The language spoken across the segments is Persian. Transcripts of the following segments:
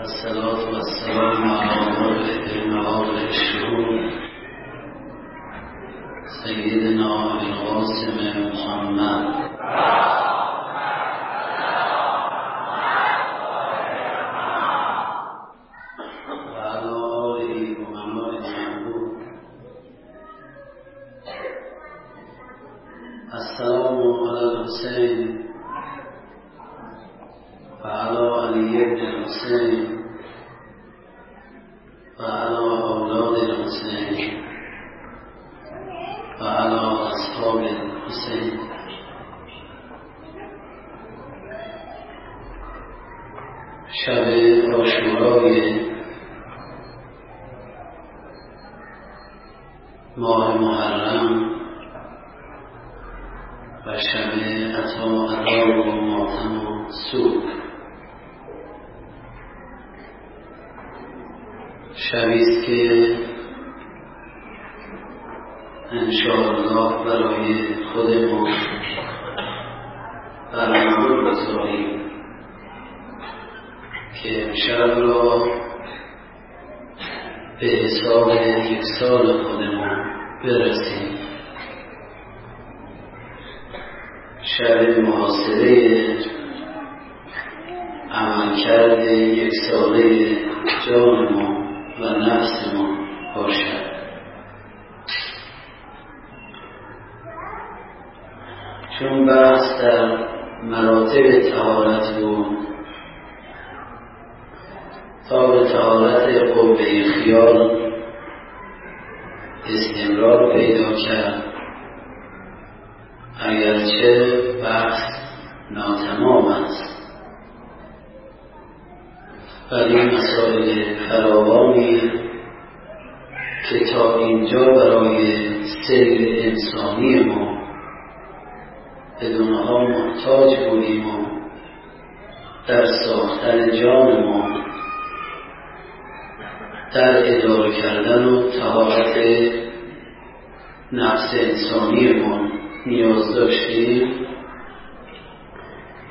والصلاة والسلام على مرئ نهار الشهور سيدنا القاسم محمد. اگرچه وقت ناتمام است. ولی مسائل فراوانی که تا اینجا برای سیر انسانی ما بدون ها محتاج بودیم و در ساختن جان ما در اداره کردن و تهارت نفس انسانی ما نیاز داشتیم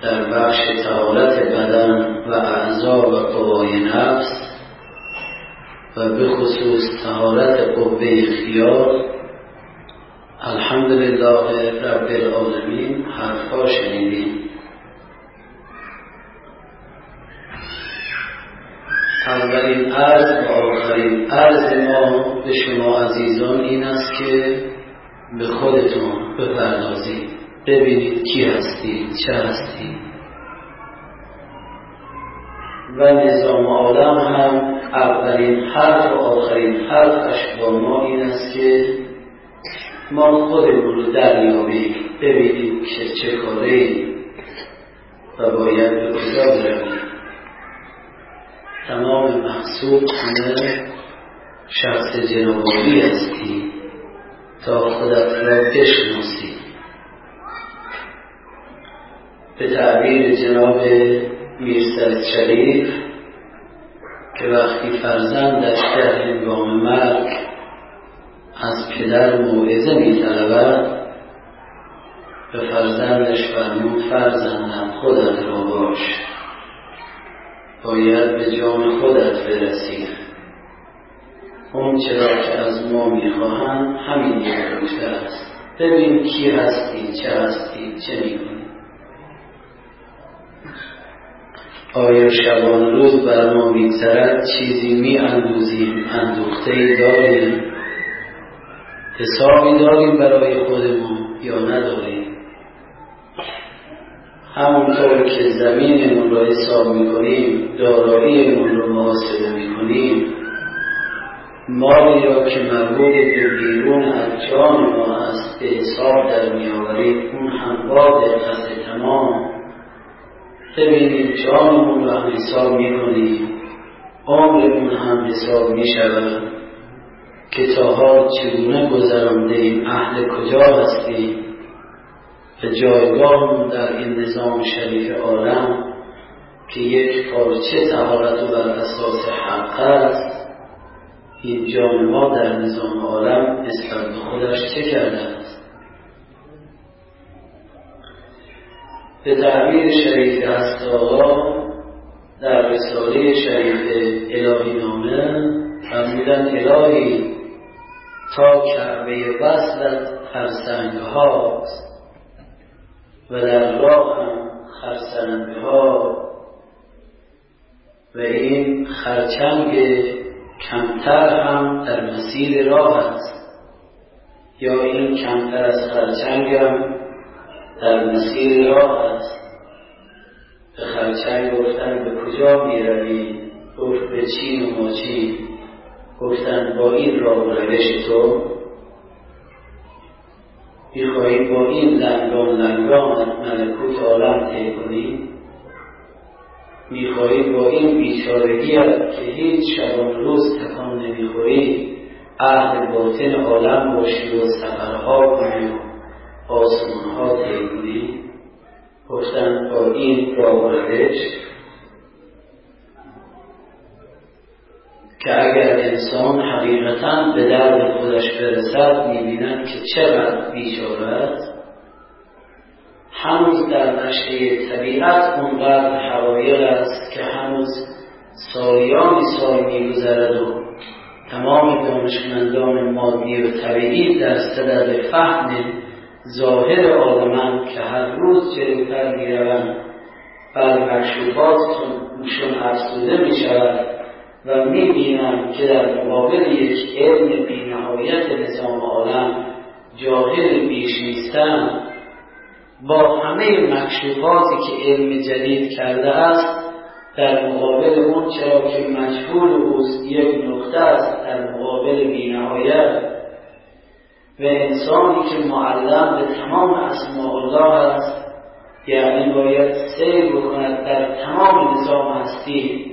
در بخش تعالت بدن و اعضا و قوای نفس و به خصوص تعالت قبه خیال، الحمدلله رب العالمین حرفا شنیدیم. اولین عرض و آخرین عرض ما به شما عزیزان این است که به خودتون پردازی، ببینید کی هستی چه هستی. و نظام عالم هم اولین حرف و آخرین حرفش با ما این است که ما خودمون رو دریابیم ببینیم که چه کاره ای و باید به کجا برویم تمام محصول شخص جنابالی هستی. تا خودت را بشناسی به تعبیر جناب میرسر شریف که وقتی فرزندش در هنگام مرگ از پدر موعظه میطلبد به فرزندش فرمود فرزندم خودت را باش. باید به جان خودت برسید همچرا که از ما می‌خواهند همین یک نکته است. ببین کی هستی چه هستی چه می‌کنی آیا شبان روز بر ما میگذرد چیزی میاندوزیم اندوخته ای داریم؟ حسابی داریم برای خودمون یا نداریم؟ همونطور که زمینمون را حساب می‌کنیم داراییمون رو محاسبه می‌کنیم مالی را که مربوط به بیرون از جان ما است به حساب در میآورید اون هموار دقت تمام. ببینید جانمون را هم حساب می‌کنیم. عمرمون هم حساب می‌شود. که تا حال چگونه گذرانده اهل کجا هستیم؟ و جایگاهمون در این نظام شریف عالم که یک پارچه تهارت و بر اساس حق است این جانبا در نظام عالم نسبت به خودش چه کرده به تعبیر شریف دستاقا در رساله شریف الهی نامه فرمودن الهی تا کعبه وصلت خرسنگ هاست و در راه هم خرسنگ ها و این خرچنگ کمتر هم در مسیر راه است. یا این کمتر از خرچنگ هم در مسیر راه است. به خرچنگ گفتن به کجا می روی گفت به چین و ماچین گفتن با این راه و روش تو. می‌خواهی با این لنگان لنگان ملکوت عالم طی کنی؟ می‌خواهی با این بیچارگیت که هیچ شبان روز تکان نمی‌خوری اهل باطن عالم باشی و سفرها کنی و آسمانها طی گفتن با این راه که اگر انسان حقیقتا به درد خودش برسد می‌بیند که چقدر بیچاره هنوز در نشه طبیعت اونقدر حقایق است که هنوز سالیانی سال میگذرد و تمام دانشمندان مادی و طبیعی در صدد فهم ظاهر آدمان که هر روز جلوتر می‌روند بر مکشوفاتشون افزوده می‌شود و می‌بینم که در مقابل یک علم بینهایت نظام عالم جاهل بیش نیستم با همه مکشوفاتی که علم جدید کرده است در مقابل اون چرا که مجهول اوست یک نقطه است در مقابل بینهایت. و انسانی که معلم به تمام اسماء الله است یعنی باید سیر بکند در تمام نظام هستی.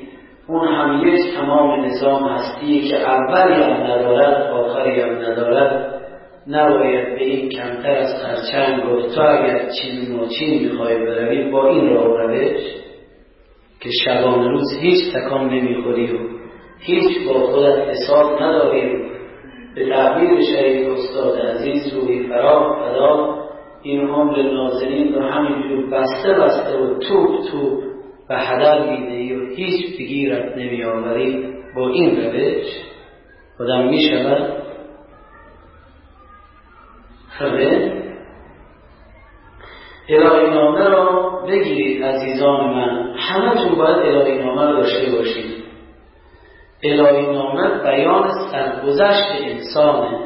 اون هم تمام نظام هستی که اولی هم ندارد آخری هم ندارد. نباید به این کمتر از خرچنگ گفت تو اگر چین و چین می‌خوای بروی با این راه روش که شبان روز هیچ تکان نمی‌خوری و هیچ با خودت حساب نداری به تعبیر شریف استاد عزیز روی فرا فدا این عمر نازنین رو همینجور بسته بسته و توپ توپ و هدر می‌دهی و هیچ بگیرت نمیآوری با این روش خودم می‌شود خبه الهی نامه را بگیرید عزیزان من. همه تون باید الهی نامه را داشته باشید. الهی نامه بیان سرگذشت انسانه.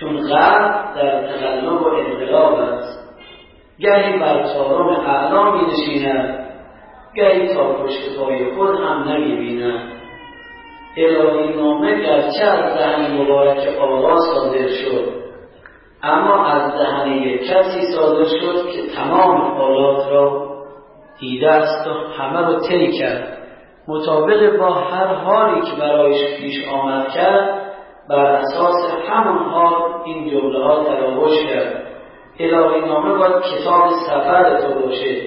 چون غرب در تقلب و انقلاب است. گهی بر تارم اعلا می نشیند گهی تا پشت پای خود هم نمی بیند الهی نامه گرچه از دهن مبارک آقا صادر شد. اما از دهن یک کسی صادر شد که تمام حالات را دیده است و همه را طی کرد. مطابق با هر حالی که برایش پیش آمد کرد بر اساس همون حال این جمله ها تراوش کرد. الهی نامه باید کتاب سفر تو باشه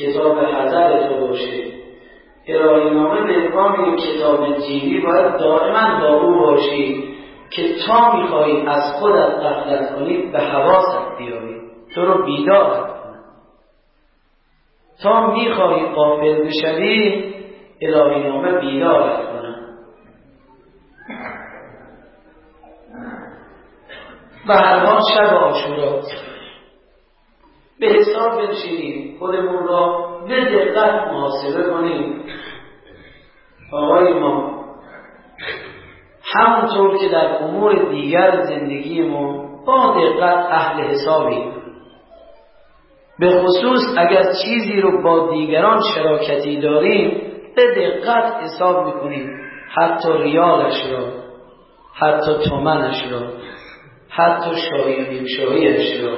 کتاب حضر تو باشه. الهی نامه به عنوان کتاب جیبی باید دائما با او که تا می‌خواهی از خودت غفلت کنی به حواست بیاری تو رو بیدار کنه تا می‌خواهی قافل بشوی الهی نامه بیدارت کنه و حال شب آشورا به حساب بنشینیم خودمون را به دقت محاسبه کنیم آقای ما همونطور که در امور دیگر زندگیمون با دقت اهل حسابی. به خصوص اگر چیزی رو با دیگران شراکتی داریم به دقت حساب می‌کنیم. حتی ریالش را حتی تومنش را حتی شاهی و نیمشاهیش را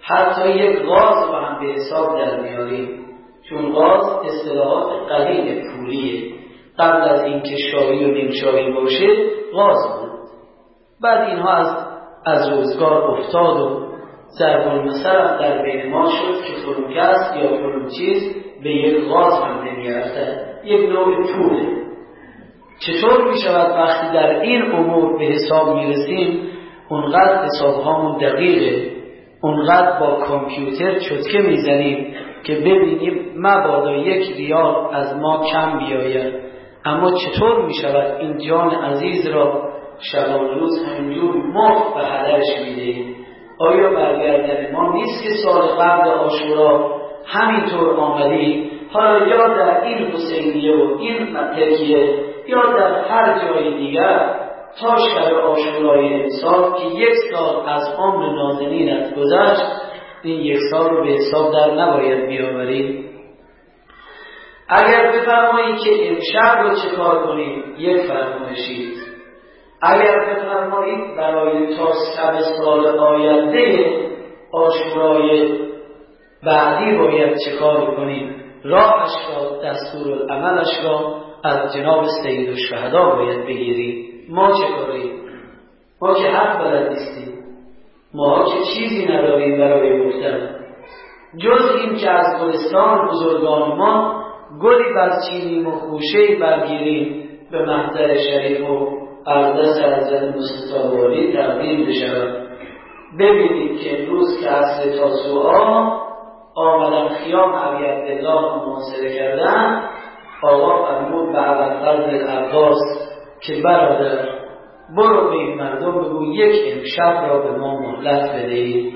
حتی یک غاز رو هم به حساب در میاریم. چون غاز اصطلاحات قدیم پولیه. قبل از اینکه شاهی و نیمشاهی باشه غاز بود. بعد اینها از از روزگار افتاد و ضرب المثل در بین ما شد که فروکست یا فلون چیز به یک غاز هم نمیارزد. یک نوع پوله چطور می شود وقتی در این امور به حساب می رسیم اونقدر حساب هامون دقیقه اونقدر با کامپیوتر چتکه می‌زنیم که ببینیم مبادا یک ریال از ما کم بیاید. اما چطور می شود این جان عزیز را شبان روز همینجور مفت به هدرش می‌دهیم آیا برگردن ما نیست که سال قبل آشورا همینطور آمدیم حالا یا در این حسینیه و این تکیه یا در هر جای دیگر تا شب آشورای امسال که یک سال از عمر نازنینت گذشت این یک سال رو به حساب در نباید بیاورید. اگر بفرمایید که امشب رو چه کار کنیم یک فرمایشی اگر بفرمایید برای تا سب سال آینده آشورای بعدی باید چه کار کنیم؟ راهش را دستور العملش را از جناب سید و شهدا باید بگیریم ما چه کاریم؟ ما که حق بلد نیستیم. ما که چیزی نداریم برای گفتن. جز این که از گلستان بزرگان ما گلی چینیم و خوشه برگیریم به محضر شریف و از دست حضرت مصطفی تقدیم بشود. ببینید که امروز که اصل تاسوعا آمدن خیام عبیت الله محاصره کردن آقا فرمود بعد فضل عباس که برادر برو به این مردم بگو یک امشب را به ما مهلت بدهید.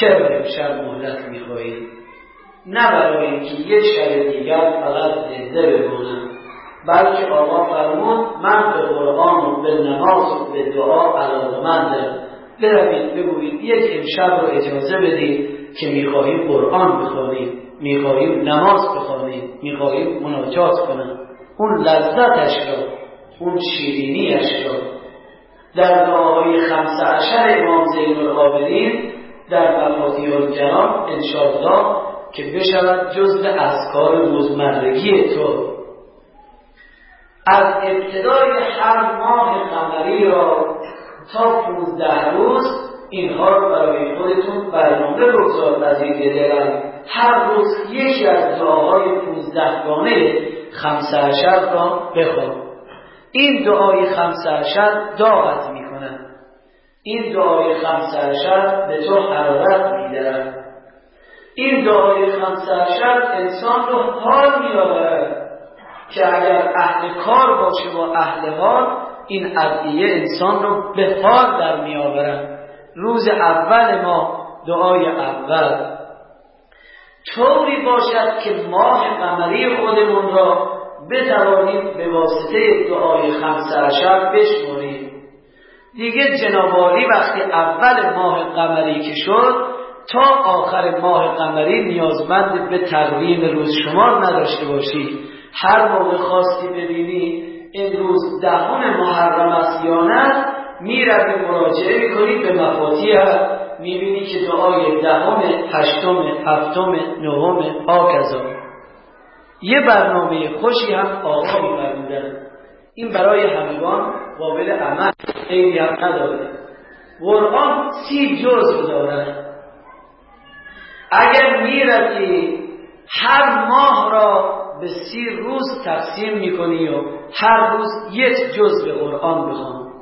چرا امشب مهلت می‌خواهید؟ نه برای اینکه یک شب دیگر فقط زنده بمانم بلکه آقا فرمود من به قرآن و به نماز و به دعا علاقمندم. بروید بگویید یک امشب رو اجازه بدید که می‌خواهیم قرآن بخوانیم می‌خواهیم نماز بخوانیم می‌خواهیم مناجات کنم. اون لذتش را اون شیرینیش را. در دعاهای خمسه عشر امام زین العابدین در مفاتیح الجنان انشاءالله که بشود جزء اذکار روزمرگی تو. از ابتدای هر ماه قمری را تا پونزده روز اینها رو برای خودتون برنامه بگذار عزیز دلم. هر روز یکی از دعاهای پونزدهگانه خمسه عشر را بخوان. این دعای خمسه عشر داغت می‌کنن این دعای خمسه به تو حرارت می‌دهد. این دعای خمسه عشر انسان رو حال میآورد که اگر اهل کار باشه و اهل حال این ادعیه انسان رو به حال در میآورد. روز اول ما دعای اول. طوری باشد که ماه قمری خودمون را بتوانیم به واسطه دعای خمسه عشر بشماریم دیگه جنابالی وقتی اول ماه قمری که شد تا آخر ماه قمری نیازمند به تقویم روز شمار نداشته باشی. هر موقع خواستی ببینی امروز دهم محرم است یا نه می‌روی مراجعه می‌کنی به مفاتیح می‌بینی که دعای دهم هشتم هفتم نهم آکزا یه برنامه خوشی هم آقا میفرمودن. این برای همگان قابل عمل خیلی هم نداره. قرآن سی جزء دارد اگر می‌رسی هر ماه را به سی روز تقسیم می‌کنی و هر روز یک جزء قرآن بخوان.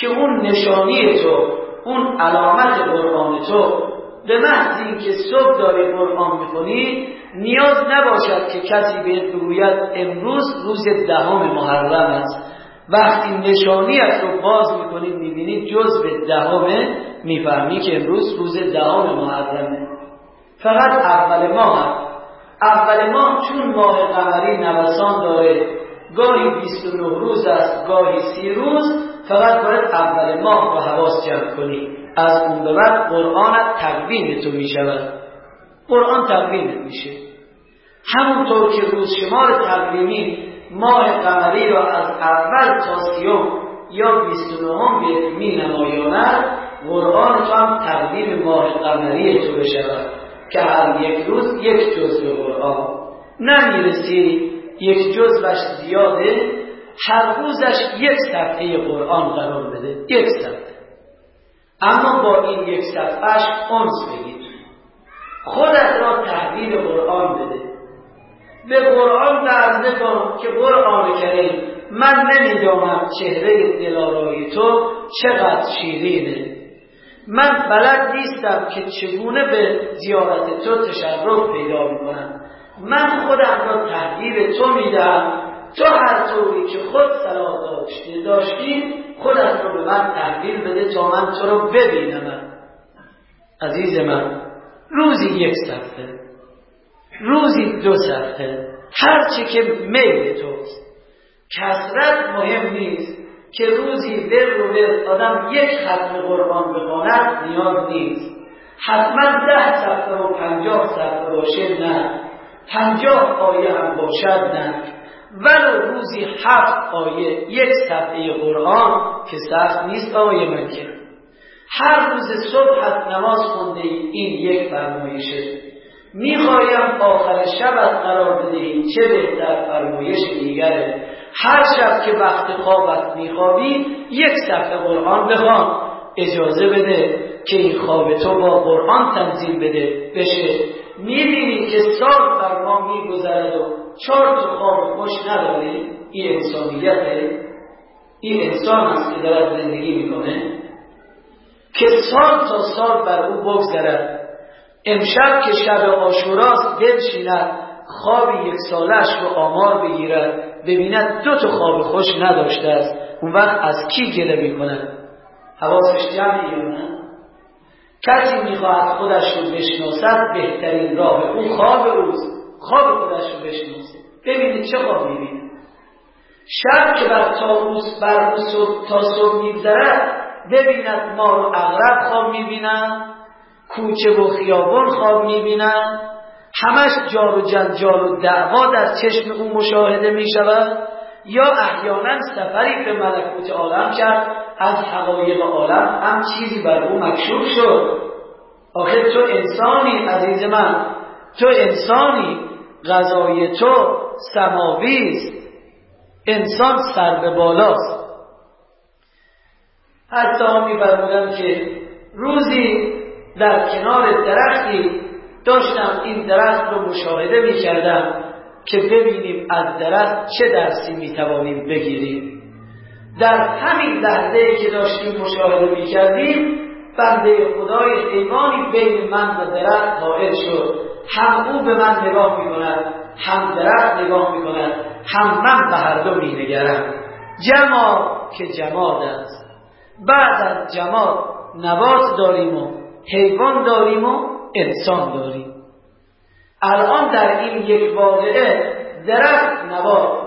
که اون نشانی تو اون علامت قرآن تو به محض اینکه صبح داری قرآن می‌کنی نیاز نباشد که کسی بهت بگوید امروز روز دهم محرم است. وقتی نشانیت رو باز می‌کنید می‌بینید جز به دهمه می‌فهمی که امروز روز دهم محرمه. فقط اول ماه اول ماه چون ماه قمری نوسان داره گاهی 29 روز است گاهی سی روز فقط باید اول ماه رو حواس جمع کنی. از اون به بعد قرآن تقویم تو می شود قرآن تقویم میشه. همونطور که روز شمار تقویمی ماه قمری را از اول تا سیوم یا 29 می نمایاند قرآن تو هم تقویم ماه قمری تو بشود که هر یک روز یک جزء قرآن. نمی‌رسی یک جزوش زیاده هر روزش یک صفحه قرآن قرار بده. یک صفحه. اما با این یک صفحهش اونس بگیر. خودت را تحویل قرآن بده. به قرآن درزه کن که قرآن کریم من نمی‌دانم چهره دلارای تو چقدر شیرینه. من بلد نیستم که چگونه به زیارت تو تشرف پیدا می‌کنم. من خودم را تحقیر تو میدم تو هر طوری که خود صلاح داشتی داشتی خودت رو به من تحویل بده تا من تو رو ببینم. عزیز من روزی یک صفحه. روزی دو صفحه. هرچی که میل توست. کسرت مهم نیست که روزی بر رو آدم یک ختم قرآن بخواند نیاز نیست. حتما ده صفحه و پنجاه صفحه باشه نه. پنجاه آیه هم باشد نه. ولو روزی هفت آیه یک صفحه قرآن که سخت نیست آیه من که هر روز صبح از نماز خونده این یک فرمایشه. می‌خوایم آخر شبت قرار بدهی چه بهتر فرمایش دیگره. هر شب که وقت خوابت میخوابی یک صفحه قرآن بخوان. اجازه بده که این خواب تو با قرآن تنظیم بده. بشه. می‌بینی که سال بر ما میگذرد و چهار تا خواب خوش نداری این انسانیته این انسان است که دارد زندگی می‌کنه. که سال تا سال بر او بگذرد. امشب که شب آشوراست بنشیند خواب یک سالش رو آمار بگیرد ببیند دو تا خواب خوش نداشته است. اون وقت از کی گله می‌کنه؟ حواسش جمعی یا نه؟ کسی می‌خواهد خودش رو بشناسد بهترین راه اون خواب اوست. خواب خودش رو بشناسه. ببینید چه خواب می‌بینه. شب که بر تاووس بر تا صبح میگذرد ببیند ما رو اغرب خواب می‌بینن کوچه و خیابان خواب می‌بینن. همش جار و جنجال و دعوا در چشم او مشاهده می‌شود. یا احیانا سفری به ملکوت عالم کرد. از حقایق عالم هم چیزی بر او مکشوف شد. آخر تو انسانی عزیز من. تو انسانی غذای تو سماوی انسان سر به بالاست. حتی می که روزی در کنار درختی داشتم این درخت رو مشاهده می کردم که ببینیم از درخت چه درسی می توانیم بگیریم. در همین لحظه که داشتیم مشاهده می کردیم بنده خدای حیوانی بین من و درخت حائل شد. هم او به من نگاه می کند هم درخت نگاه می کند هم من به هر دو می نگرم جمع که جماد است. بعد از جماد نبات داریم و حیوان داریم و انسان داریم. الان در این یک واقعه درخت نبات.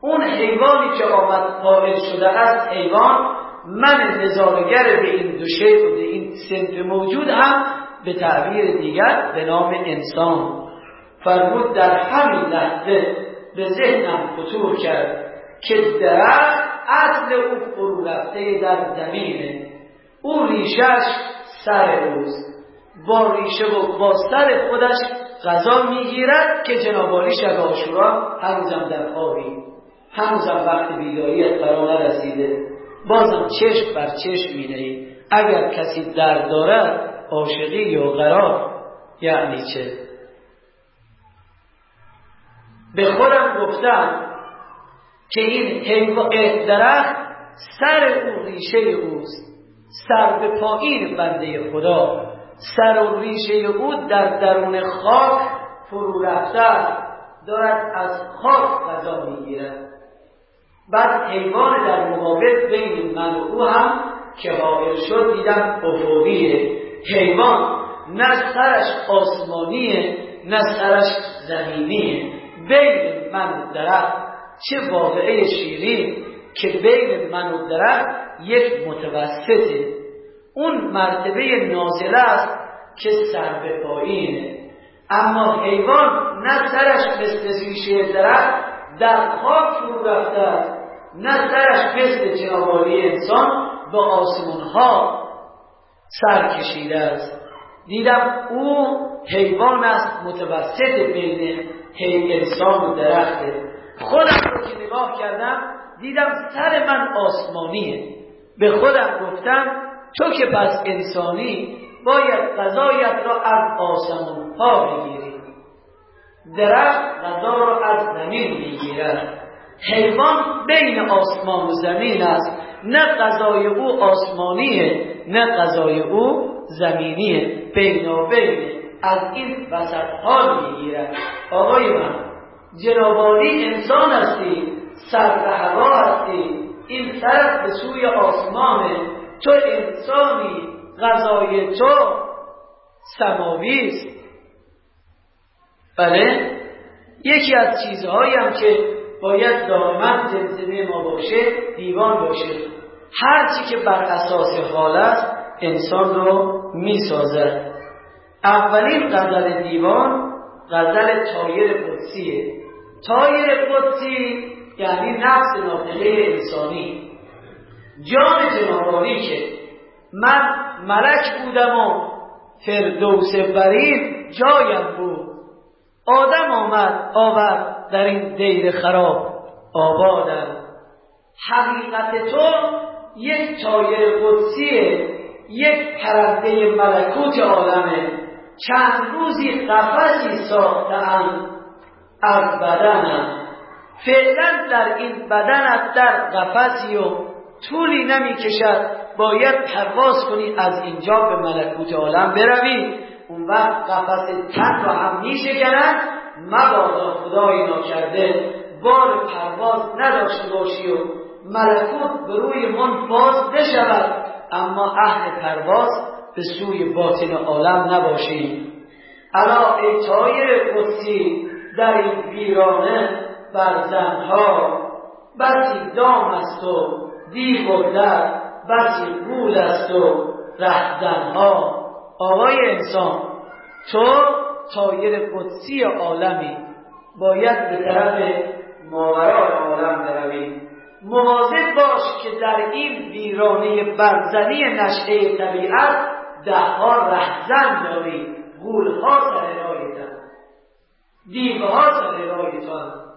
اون حیوانی که آمد قائل شده است حیوان. من نظارگر به این دو شیء به این سنف موجود هم به تعبیر دیگر به نام انسان. فرمود در همین لحظه به ذهنم خطور کرد که درخت اصل او فرو رفته در زمینه. او ریشش سر اوست با ریشه و با سر خودش غذا می‌گیرد که جنابالی شب آشورا هنوزم در خوابی. هنوزم وقت بیداری فرا نرسیده. بازم چشم بر چشم می اگر کسی درد دارد عاشقی یا قرار یعنی چه؟ به خودم گفتم که این درخت سر او ریشه اوست. سر به پایین بنده خدا. سر و ریشه او در درون خاک فرو رفته دارد از خاک غذا می‌گیرد. بعد حیوان در مقابل بین من و او هم که حائل شد دیدم افقیه. حیوان نه سرش آسمانیه نه سرش زمینیه. بین من و درخت چه واقعه شیرین که بین من و درخت یک متوسطه اون مرتبه نازله است که سر به پایینه. اما حیوان نه سرش مثل ریشه درخت در خاک فرو رفته نه سرش مثل جنابالی انسان به آسمون ها سر کشیده است. دیدم او حیوان است متوسط بین انسان و درخته خودم رو که نگاه کردم دیدم سر من آسمانیه. به خودم گفتم تو که پس انسانی باید غذایت را از آسمون ها بگیری. درخت غذا را از زمین می‌گیرد. حیوان بین آسمان و زمین است. نه غذای او آسمانیه نه غذای او زمینیه. بینابینه از این وسط حال می‌گیرد. آقای من جنابالی انسان هستی سر هوا هستی. این طرف به سوی آسمانه تو انسانی غذای تو سماوی است. بله؟ یکی از چیزهایی هم که باید دائما زمزمه ما باشه دیوان باشه. هرچی که بر اساس حال است انسان رو می‌سازد. اولین غزل دیوان غزل طایر قدسیه. طایر قدسی یعنی نفس ناطقه انسانی. جان جنابعالی که من ملک بودم و فردوس برین جایم بود. آدم آمد آورد در این دیر خراب آبادم. حقیقت تو یک طایر قدسیه یک پرنده ملکوت عالمه. چند روزی قفصی ساختن از بدنم. فعلا در این بدنت در قفصی و طولی نمی کشد باید پرواز کنی از اینجا به ملکوت عالم بروی. اون وقت قفس تن را هم میشکنند مبادا خدای ناکرده بار پرواز نداشته باشی و ملکوت به روی من باز بشود اما اهل پرواز به سوی باطن عالم نباشی. الا ای تایر قدسی در این ویرانه بر زنها بسی دام است و دیو و در بسی گول است و رهزنها. آقای انسان تو تایر قدسی عالمی باید به طرف ماورای عالم بروی. مواظب باش که در این ویرانه برزنی نشعه طبیعت دهها رهزن داری. غولها سر رایتن دیوها سر رایتان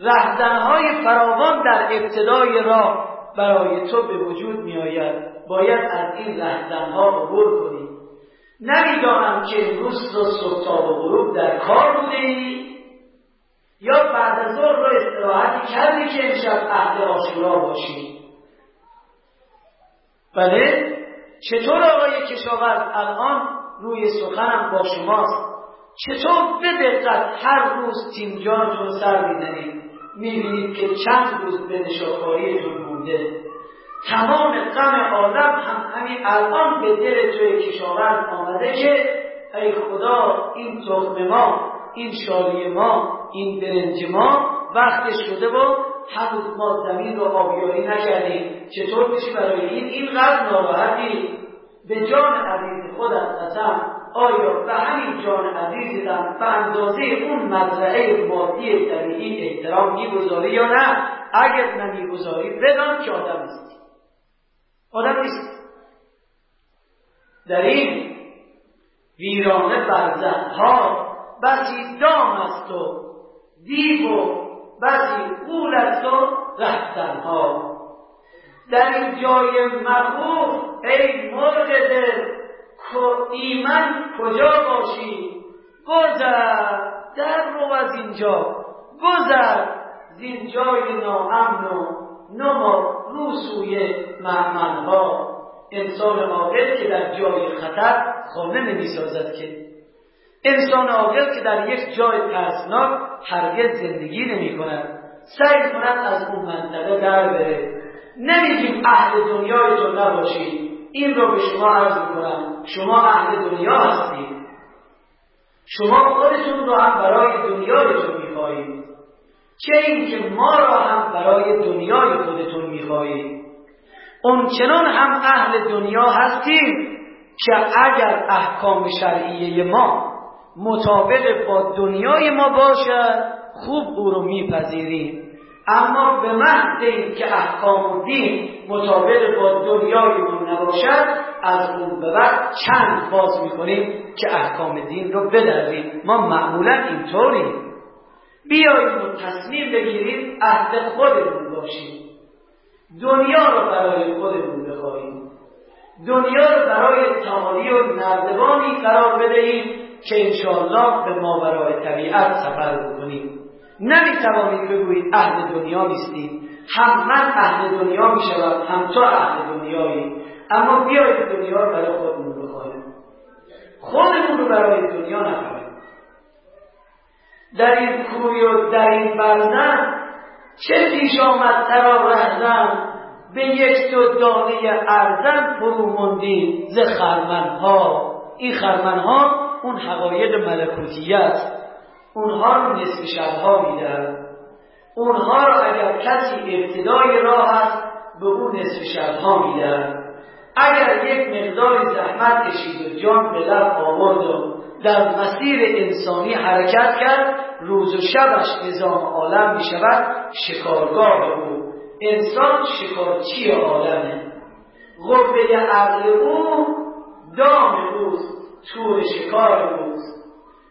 رهزنهای فراوان در ابتدای راه برای تو به وجود می آید باید از این رهزنها عبور کنی. نمی‌دانم که امروز رو صبح و غروب در کار بوده ای یا بعد از ظهر رو استراحتی کردی که امشب عهد آشورا باشی. بله؟ چطور آقای کشاورز الان روی سخنم با شماست؟ چطور به دقت هر روز تینجانتون سر می‌زنید می‌بینید که چند روز به نشاکاریتون بوده. تمام غم عالم هم همین الان به دل توی کشاورز آمده که ای خدا این تخم ما این شالی ما این برنج ما وقت شده و هنوز ما زمین رو آبیاری نکردیم. چطور بشی برای این؟ این قدر ناراحتی. به جان عزیز خودت قسم. آیا به همین جان عزیزتم به اندازه اون مزرعه مادی طبیعی احترام می‌گذاری یا نه؟ اگر نمی‌گذاری بدان که آدم است آدم نیست. در این ویرانه برزنها بسی دام است و دیو و بسی قول است و رهزنها در این جای مخوف ای مرغ دل ایمن کجا باشی؟ گذر در رو از اینجا. گذر زین جای ناامن و نما رو سوی ها انسان عاقل که در جای خطر خانه نمی‌سازد که. انسان عاقل که در یک جای ترسناک هرگز زندگی نمی کند سعی کند از اون منطقه در بره. نمیگیم اهل دنیای تو نباشی. این رو به شما عرض می‌کنم. شما اهل دنیا هستید. شما خودتون رو هم برای دنیایتون می‌خواهید. چه اینکه ما را هم برای دنیای خودتون می‌خواهید. اونچنان هم اهل دنیا هستیم که اگر احکام شرعیه ما مطابق با دنیای ما باشد خوب او رو میپذیریم. اما به محض که احکام دین مطابق با دنیایمون نباشد از اون به بعد چند باز می‌کنیم که احکام دین رو بدریم ما معمولا اینطوریم. بیاییم و تصمیم بگیریم عهد خودمون باشیم. دنیا رو برای خودمون بخواهیم. دنیا رو برای تعالی و نردبانی قرار بدهیم که انشاءالله به ما برای طبیعت سفر بکنیم. نمی‌توانید بگویید اهل دنیا نیستید. هم من اهل دنیا می‌شوم هم تو اهل دنیایی. اما بیایید دنیا رو برای خودمون بخواهیم خودمون رو برای دنیا نخواهیم در این کوی و در این برزن چه پیش آمد ترا رهزن؟ به یک دو دانه ارزن فروموندی ز خرمنها. این خرمنها اون حقایق ملکوتیت اونها رو نصف شبها میدن. اونها رو اگر کسی ابتدای راه است به اون نصف شبها میدن. اگر یک مقدار زحمت کشید و جان به لب آورد و در مسیر انسانی حرکت کرد روز و شبش نظام عالم می شود شکارگاه او. انسان شکارچی عالمه. قوه عقل او دام اوست تور شکار اوست.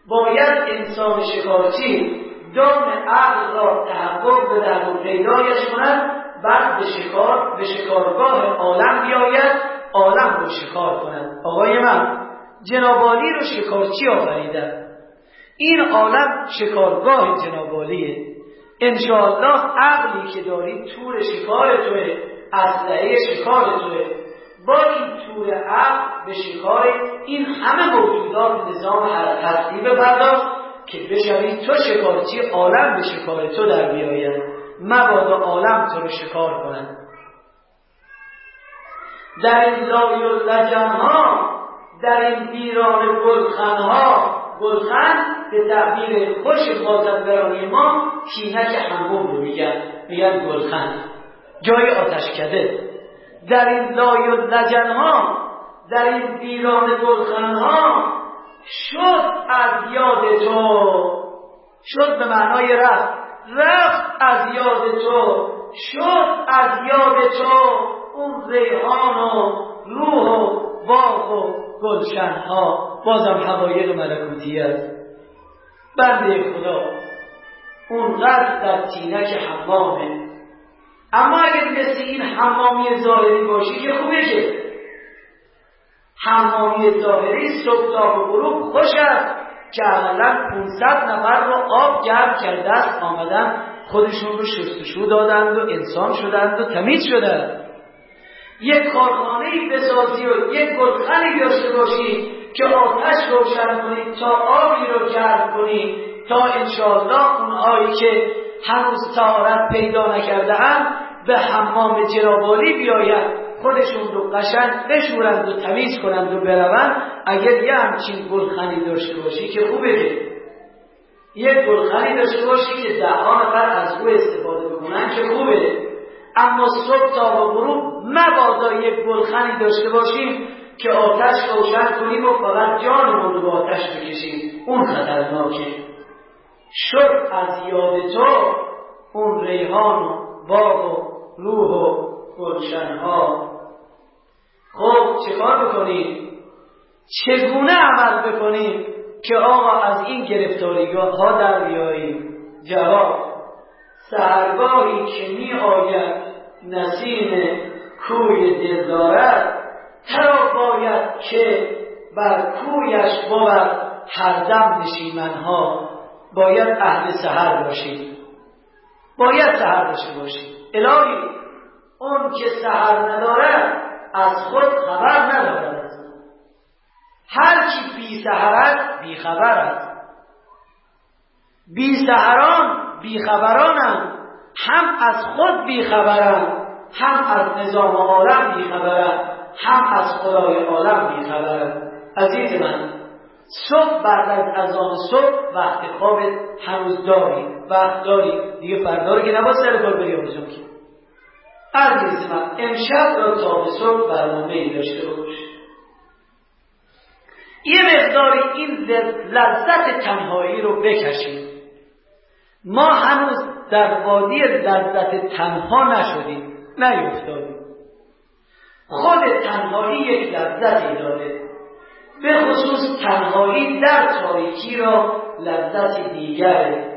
باید انسان شکارچی دام عقل را تحقق بدهد و پیدایش کند بعد به شکار به شکارگاه عالم بیاید عالم رو شکار کنند آقای من جنابالی رو شکارچی آفریدن. این عالم شکارگاه جنابالیه انشاءالله عقلی که داری تور شکار توه اسلحه شکار توه. با این تور عقل به شکار این همه موجودات نظام هستی بپرداز که بشوی تو شکارچی عالم به شکار تو در بیاید. مبادا عالم تو رو شکار کنند در این لای و ها در این ویران گلخن ها گلخن به تعبیر خوش بازندرانی ما تینک همون رو میگن. میگن گلخن. جای آتش کده در این لای و لجن ها در این ویران گلخن ها شد از یاد تو شد به معنای رفت رفت از یاد تو شد از یاد تو اون ریحان و روح و باغ و گلشن ها بازم حقایق ملکوتی است. بنده خدا اونقدر در تینک حمامه. اما اگر مثل این حمامی ظاهری باشی که خوبه که حمامی ظاهری صبح تا غروب خوش است که اقلا 500 نفر رو آب گرم کرده است. آمدن خودشون رو شستشو دادند و انسان شدند و تمیز شدند. یک کارخانه بسازی و یک گلخنی داشته باشی که آتش روشن کنی تا آبی رو گرم کنی تا انشاءالله اونهایی که هنوز تهارت پیدا نکرده به حمام جنابالی بیاید. خودشون رو قشنگ بشورند و تمیز کنند و بروند. اگر یه همچین گلخنی داشته باشی که خوبه یک گلخنی داشته باشی که ده نفر از او استفاده بکنن که خوبه. اما صبح تا و غروب مبادا یک گلخنی داشته باشیم که آتش روشن کنیم و فقط جانمون رو به آتش بکشیم. اون خطرناکه. شد از یاد تو اون ریحان و باغ و روح و گلشنها خب چکار بکنیم؟ چگونه عمل بکنیم که آقا از این گرفتاریگاه ها در بیاییم؟ جواب سهرگاهی که می آید نسیم کوی دل دارد. ترا باید که بر کویش بود هر دم نشیمنها. باید اهل سهر باشید باید سهر داشته باشید الهی اون که سهر ندارد از خود خبر ندارد هر کی بی سهرت بی خبر است. بی سهران بی خبرانند هم. از خود بیخبرند هم. از نظام عالم بیخبرند هم. از خدای عالم بیخبرند عزیز من صبح بعد از اذان صبح وقت خوابت هنوز داری وقت داری. دیگه فردا رو که نباید سر کار بری آرزو که عزیز من امشب را تا به صبح برنامه ای داشته باش. یه مقداری این لذت تنهایی رو بکشید ما هنوز در وادی لذت تنها نشدیم نیفتادیم. خود تنهایی یک لذتی داره. به خصوص تنهایی در تاریکی را لذت دیگره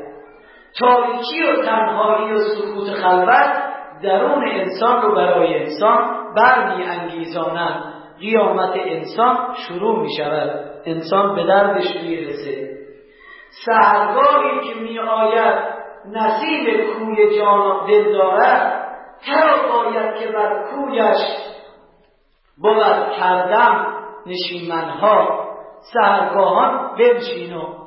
تاریکی و تنهایی و سکوت خلوت درون انسان رو برای انسان برمی انگیزانند قیامت انسان شروع می شود انسان به دردش می رسه سهرگاهی که می آید نسیم کوی جان دل دارد ترا باید که بر کویش بود کردم. نشیمنها سهرگاهان و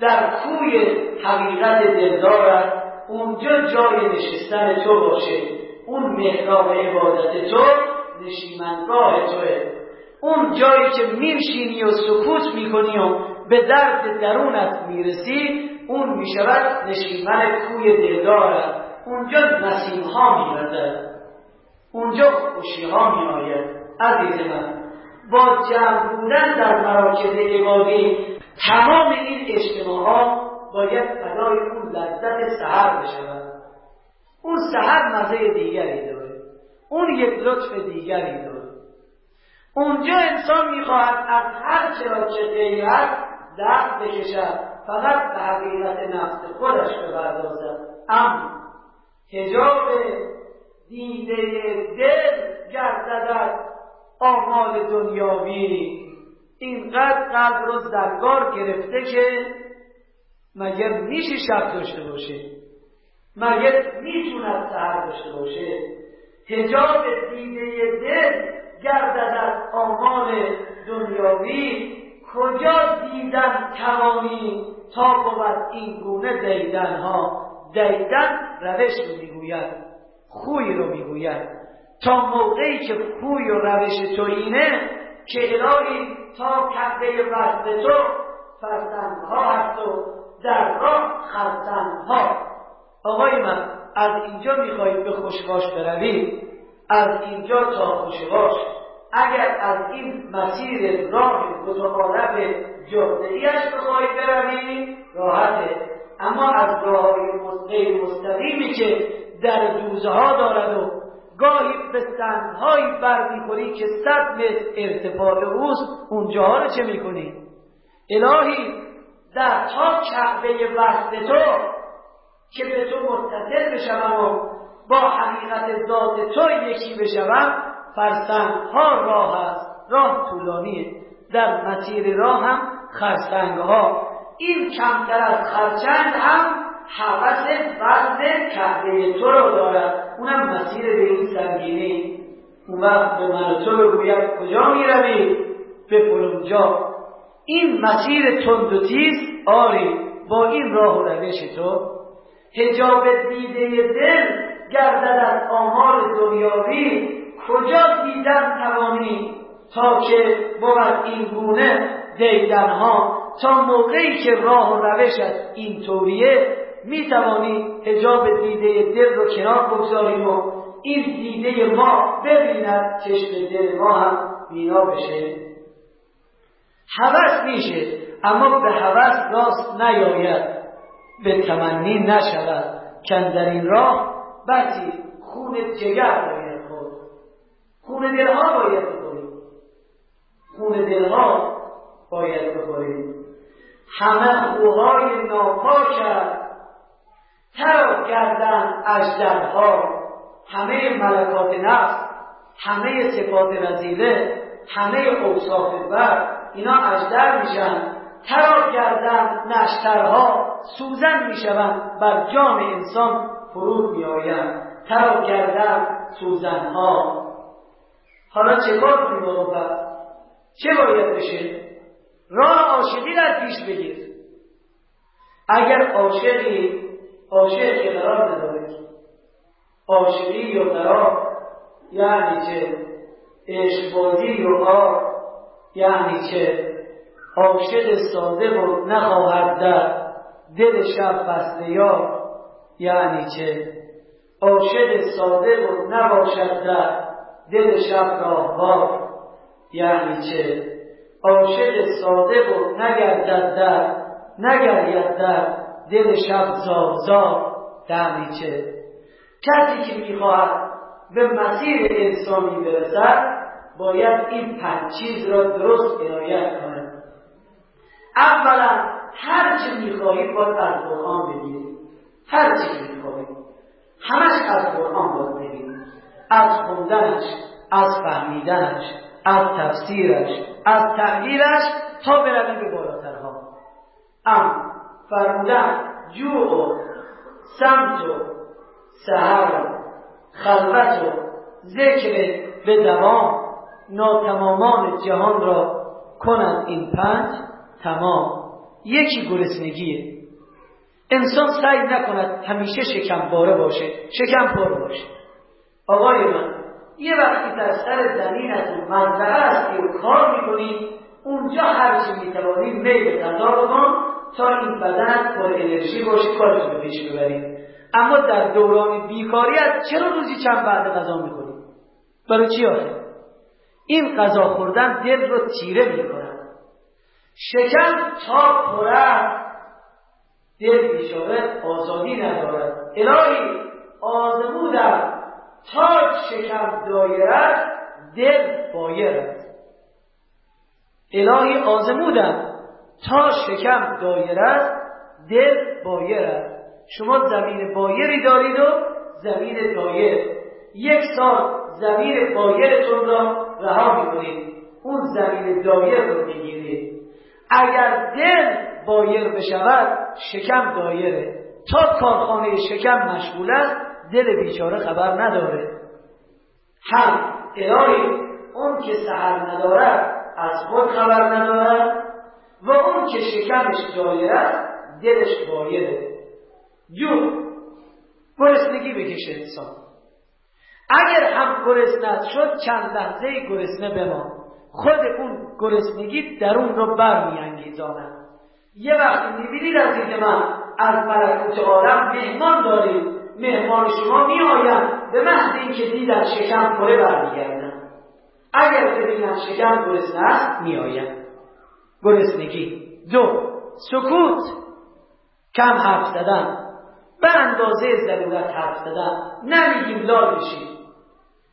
در کوی حقیقت دلدارت اونجا جای نشستن تو باشه. اون محراب عبادت تو نشیمنگاه توه. اون جایی که میشینی و سکوت می‌کنی و به درد درونت می‌رسی اون می‌شود نشیمن کوی دلدارت. اونجا نسیم ها اونجا خوشی ها میآید. عزیز من با جمع بودن در مراکز عبادی تمام این اجتماعات باید فدای اون لذت سهر بشود. اون سهر مزه دیگری داره. اون یک لطف دیگری داره. اونجا انسان می‌خواهد از هر چرا چه غیرت دست بکشد فقط به حقیقت نفس خودش بپردازد. اما هجاب دیده دل گردد آمال دنیاوی اینقدر قلب رو زرگار گرفته که مگر میشه شب داشته باشه؟ مگر می‌توند سهر داشته باشه؟ هجاب دیده دل گردد از آمال دنیاوی. کجا دیدن توانی تا بود این گونه دیدن ها دیدن روش رو می‌گوید خوی رو می‌گوید. تا موقعی که خوی و روش تو اینه که الهی تا کعبه وقت تو ها هست و در راه ها آقای من از اینجا می‌خواهید به خوشباش بروید از اینجا تا خوشباش اگر از این مسیر راه متقارب جادهیش بخواهید بروید راحته اما از راه غیر مستقیمی که در دوزه ها دارد و گاهی به سنگهایی بر می‌خوری که صد متر ارتفاع اوست اونجاها رو چه می‌کنی؟ الهی در تا کعبه وقت تو که به تو متصل بشوم و با حقیقت ذات تو یکی بشوم فرسنگ ها راه است راه طولانیه در مسیر راه هم خرسنگ ها این کمتر از خرچنگ هم حوث وزن کعبه تو رو دارد. اونم مسیر به این سنگینی اون وقت به من تو بگوید کجا می‌روی؟ به فلونجا این مسیر تند و تیز آری با این راه و روش تو. هجاب دیده دل گردد از آمار دنیاوی. کجا دیدن توانی؟ تا که بود این گونه دیدنها. تا موقعی که راه و روشت این طوریه می توانی هجاب دیده دل رو کنار بگذاریم و این دیده ما ببیند چشم دل ما هم بینا بشه. حوث میشه اما به حوث راست نیاید. به تمنی نشود. که در این راه بسی خون جگر باید خود خون دلها باید بخوریم. خون دلها باید بخوریم. همه خوهای ناپاک ترا کردن اجدرها همه ملکات نفس همه صفات رزیله همه اوصاف بر اینا اجدر میشن. ترا کردن نشترها سوزن می‌شوند بر جان انسان فرود میآیند. ترا کردن سوزنها. حالا چه کار کنیم چه باید بشه؟ راه عاشقی در پیش بگیر. اگر عاشقی عاشق که قرار نداره. عاشقی یا قرار یعنی چه؟ عشقبازی یا قرار یعنی چه؟ عاشق ساده و نخواهد در. دل شب فصل یا یعنی چه؟ عاشق ساده و نباشد در. دل شب راهوار یعنی چه؟ عاشق ساده و نگردد در. نگرید در. دل شب زار دمیچه کسی که می‌خواهد به مسیر انسانی برسد باید این پنج چیز را درست عنایت کند. اولا هر چی می‌خواهی باید از قرآن بگیری. هر چی می‌خواهی. همش از قرآن باید بگیری. از خوندنش از فهمیدنش از تفسیرش از تغییرش تا بروی به بالاترها. اما فرمودن جوع و سمت و سهر خلوت و ذکر به دوام ناتمامان جهان را کند این پنج تمام. یکی گرسنگیه. انسان سعی نکند همیشه شکم باره باشه شکم پر باشه. آقای من یه وقتی در سر زمینتون منظره هستی و کار می‌کنی اونجا هرچی می‌توانی میل غذا بکن تا این بدن پر انرژی باشه کارتون به پیش ببرید. اما در دوران بیکاریت چرا روزی چند بعد غذا می‌کنی برای چی آخه؟ این غذا خوردن دل رو تیره می‌کنن شکم تا پره دل بیچاره آزادی ندارد. الهی آزمودم تا شکم دایرد دل بایرد. الهی آزمودم تا شکم دایرد دل بایرد شما زمین بایری دارید و زمین دایر. یک سال زمین بایرتون را رها می‌کنید. اون زمین دایر رو می‌گیرید. اگر دل بایر بشود شکم دایره. تا کارخانه شکم مشغول است دل بیچاره خبر نداره. هم الهی اون که سهر ندارد از خود خبر ندارد. که شکمش دایر است دلش بایره جو گرسنگی بکشه انسان. اگر هم گرسنه شد چند لحظه گرسنه بمان. خود اون گرسنگی درون رو برمیانگیزاند. یه وقتی می‌بینید عزیز من از ملکوت عالم مهمان دارید مهمان شما میآیند. به محض اینکه دیدن شکم پره برمیگردن اگر ببینن شکم گرسنه است میآیند. گرسنگی. دو سکوت. کم حرف زدن. به اندازه ضرورت حرف زدن. نمیگیم لال بشید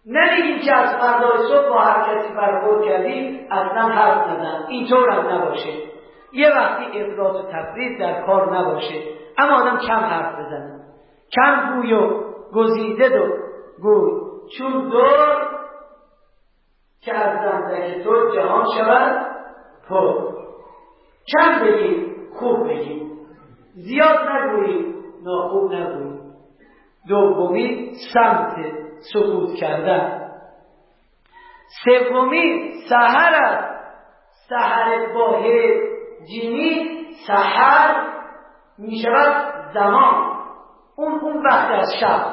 نمیگیم که از فردای صبح با هر کسی برخورد کردیم اصلا حرف نزن اینطور هم نباشه. یه وقتی افراط و تفرید در کار نباشه. اما آدم کم حرف بزنه. کم گوی و گزیده دو. گوی. چون دور که از زندگی تو جهان شود پر. کم بگیم خوب بگیم زیاد نگوییم ناخوب نگوییم. دومی سمت سکوت کردن. سومی سحر است. سحر واحد جینی سحر می شود زمان. اون اون وقت از شب.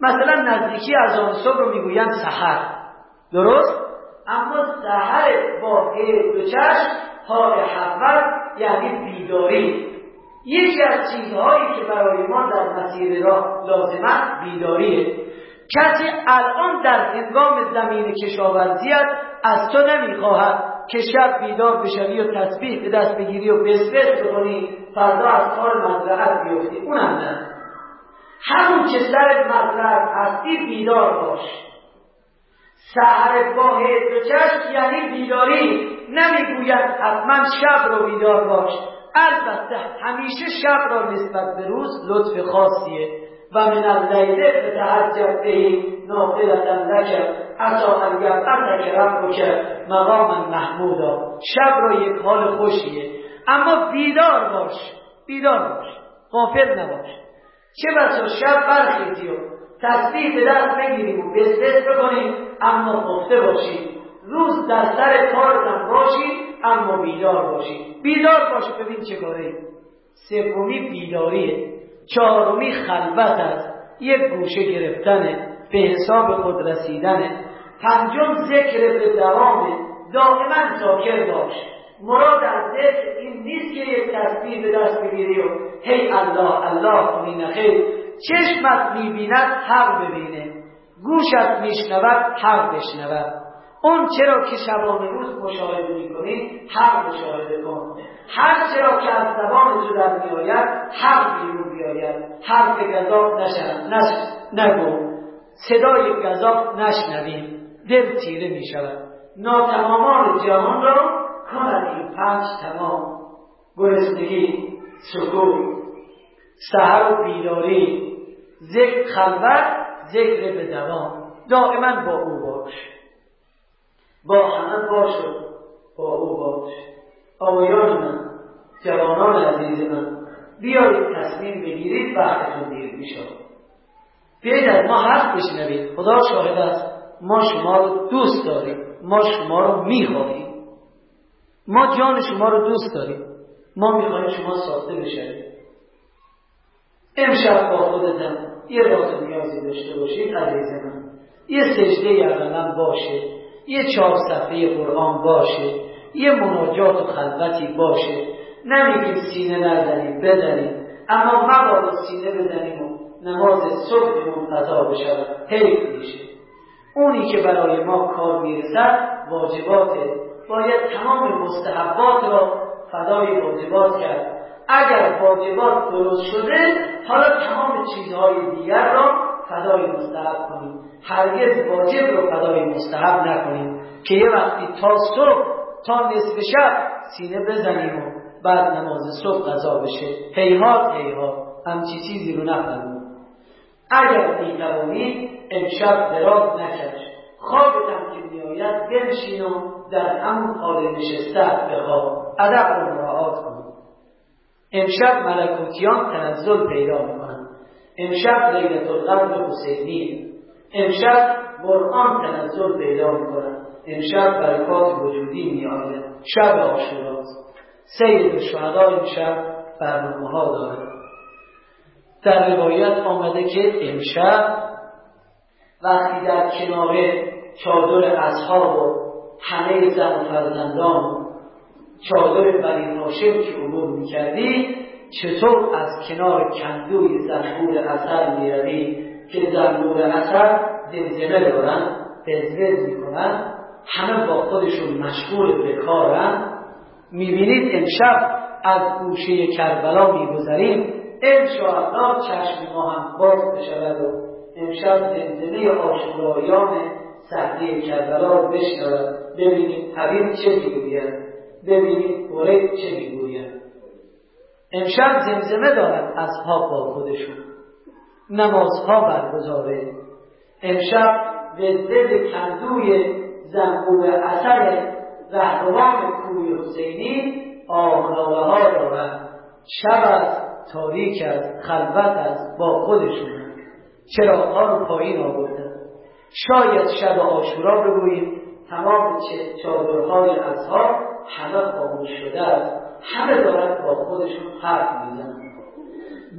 مثلا نزدیکی از آن صبح رو می‌گویند سحر. درست؟ اما سحر واحد دو چشم حال حول یعنی بیداری. یکی از چیزهایی که برای ما در مسیر راه لازمه بیداریه. کسی الان در هنگام زمین کشاورزیت از تو نمی‌خواهد که شب بیدار بشوی و تسبیح به دست بگیری و بسبس بکنی فردا از کار مزرعت بیفتی. اونم نه. همون که سر مزرعت هستی بیدار باش. سهر و چشم یعنی بیداری. نمی‌گوید حتما شب رو بیدار باش. البته همیشه شب را نسبت به روز لطف خاصیه. و من اللیل فتهجد به نافلتا لک عسا ان یبعثک ربک مقاما محمودا. شب را یک حال خوشیه. اما بیدار باش. بیدار باش. غافل نباش. چه بسا شب برخیزی و تسبیح به دست بگیریم و بسبس بکنیم اما خفته باشیم. روز در سر کارتان باشی اما بیدار باشی. بیدار باش ببین چه کاره سومی بیداریه. چهارمی خلوت است. یک گوشه گرفتنه. به حساب خود رسیدنه. پنجم ذکر به دوامه. دائما ذاکر باش. مراد از ذکر این نیست که یک تسبیح به دست بگیری و هی الله الله کنی نخیر چشمت می‌بیند حق ببینه. گوشت میشنود حق بشنود. اون چرا که شبانه روز مشاهده می‌کنی حق مشاهده کن. هر چرا که از زبان تو در میآید حق بیرون بیاید. حرف گذاب نشن نش نگو. صدای گذاب نشنویم. دل تیره می شود ناتمامان جهان را کند این پنج تمام. گرسنگی سکوت. سهر و بیداری ذکر خلوت ذکر به دوام دائما با او باش. با همه باش با او باش. آقایان من جوانان عزیز من بیایید تصمیم بگیرید وقتتون دیر میشه. بیایید از ما حرف بشنوید. خدا شاهد است ما شما رو دوست داریم. ما شما رو می‌خواهیم. ما جان شما رو دوست داریم. ما می‌خواهیم شما ساخته بشوید امشب با خودتم یه راز نیازی داشته باشید عزیز من. یه سجده اقلا باشه یه چهار صفحه قرآن باشه یه مناجات و خلوتی باشه. نمیگیم سینه نزنیم بزنیم. اما مبادا سینه بزنیم و نماز صبحمون قضا بشود. حیف میشه. اونی که برای ما کار می‌رسد واجباته. باید تمام مستحبات را فدای واجبات کرد. اگر واجبات درست شده حالا تمام چیزهای دیگر را فدای مستحب کنیم. هرگز واجب رو فدای مستحب نکنیم. که یه وقتی تا صبح تا نصف شب سینه بزنیم و بعد نماز صبح قضا بشه. هیهات هیهات. همچی چیزی رو نفهمیم. اگر می‌توانید امشب دراز نکش. خوابتم که میآید بنشین در همون حال نشسته بخواب. ادب رو مراعات کن. امشب ملکوتیان تنزل پیدا می‌کنن امشب لیلت القدر حسینی. امشب قرآن تنزل پیدا می‌کنن امشب برکات وجودی میآید. شب آشوراست سید الشهدا امشب برنامه ها داره در روایت آمده که امشب وقتی در کنار چادر اصحاب و همه زن و فرزندان چادر بنی هاشم که عبور می‌کردی چطور از کنار کندوی زنبور اثر می‌روی؟ که زنبور اثر زلزله دارن بزرز می‌کنن همه با خودشون مشغول به کارن. می‌بینید امشب از گوشه کربلا میگذریم. انشاءالله چشم ما هم باز بشود و امشب زلزله آشورایان صحنه کربلا رو بشنود ببینید حبیب چه می‌گوید ببینید قریب چه می‌گوید. امشب زمزمه دارن اصحاب با خودشون. نمازها برگزاره. امشب به کندوی زنبور اثر رهروان کوی حسینی آهناله ها دارن. شب از تاریک از خلوت از با خودشون. چراغها رو پایین آوردن؟ شاید شب آشورا بگوییم. تمام چادرهای اصحاب همه خاموش شده است همه دارن با خودشون حرف می‌زنن.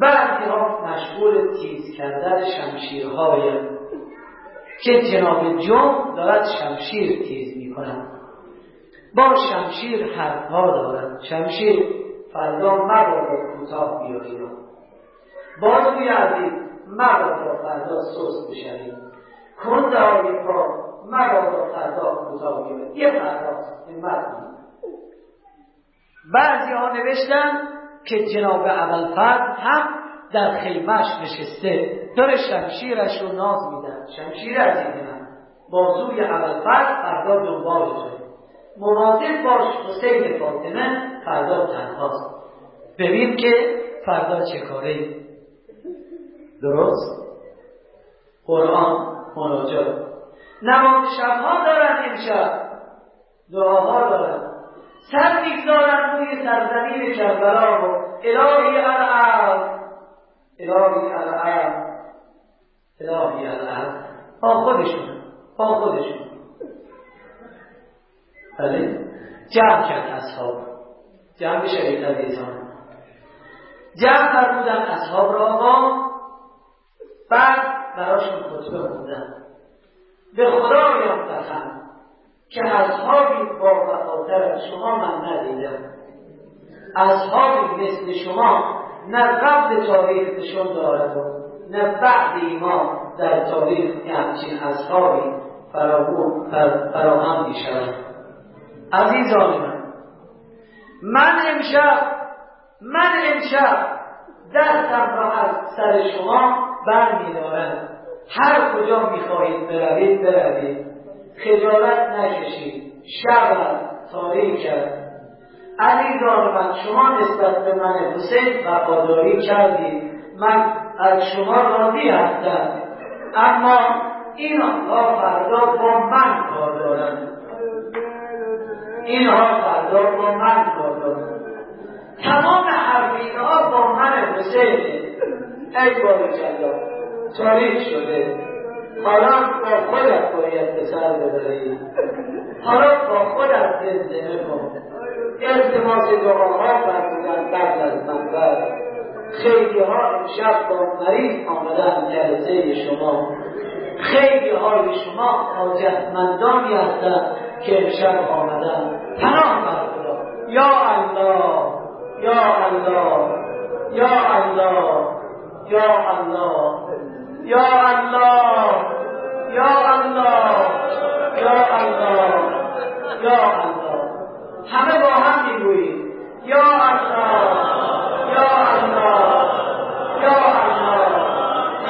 بعضی ها مشغول تیز کردن شمشیرهای که جناب جم دارد شمشیر تیز می‌کنند با شمشیر حرفها دارد. شمشیر فردا مبادا کوتاه بیایید. باز عزیز مبادا فردا سست بشوید. کند های پا مبادا فردا کوتاه بیایید. یه فرداست همت بعضی ها نوشتن که جناب اول هم در خیمش نشسته. داره شمشیرش رو ناز میدن شمشیر عزیز من بازوی اول فرد فردا دنبالشه مواظب باش حسین فاطمه فردا تنهاست. ببین که فردا چه کاره درست؟ قرآن مناجات. نماز شبها دارن امشب. دعاها دارن. سر می‌گذارن روی سرزمین کربلا و الهی الارض. الهی الارض. الهی الارض. با خودشون با خودشون. بله؟ جمع کرد اصحاب. جمع شدید عزیزان جمع فرمودن اصحاب را آقا. بعد براشون خطبه بودن به خدایم قسم که اصحابی با وفاتر شما من ندیدم. اصحابی مثل شما نه قبل تاریخشون دارد و نه بعد ایمان در تاریخ همچین اصحابی فراهم می شود عزیزان من من امشب من امشب دستم را از سر شما بر میدارم هر کجا می‌خواهید بروید بروید. خجالت نکشید. شب تاریک کرد. عزیزان من شما نسبت به من حسین وفاداری کردید. من از شما راضی هستم. اما این ها فردا با من کار دارند. اینها فردا با من کار تمام حرف با من حسین. ای باری جلا تاریخ شده. حالا با خودت باید به سر ببری. حالا با خودت زلزله کن التماس دعاها فرمودن قبل از منبر. خیلی ها امشب با مریض آمدن جلسه شما. خیلی های شما حاجتمندانی هستند که امشب آمدن. پناه بر خدا. یا الله یا الله یا الله یا الله. یا الله یا الله یا الله یا الله همه با هم می‌گوییم یا الله یا الله یا الله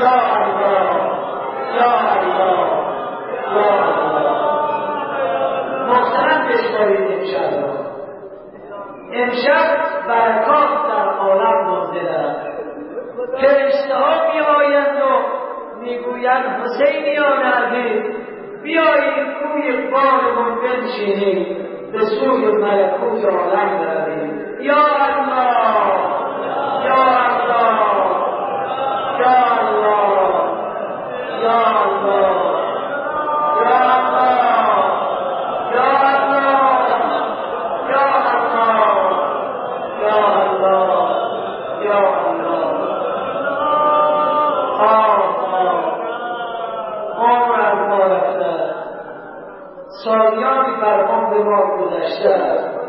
یا الله یا الله یا الله محترم بشنوید امشب امشب برکات در عالم نازل است. فرشته ها میآیند و می‌گویند حسینیان عزیز بیایید روی بارمون بنشینید به سوی ملکوت عالم برویم. یا الله. است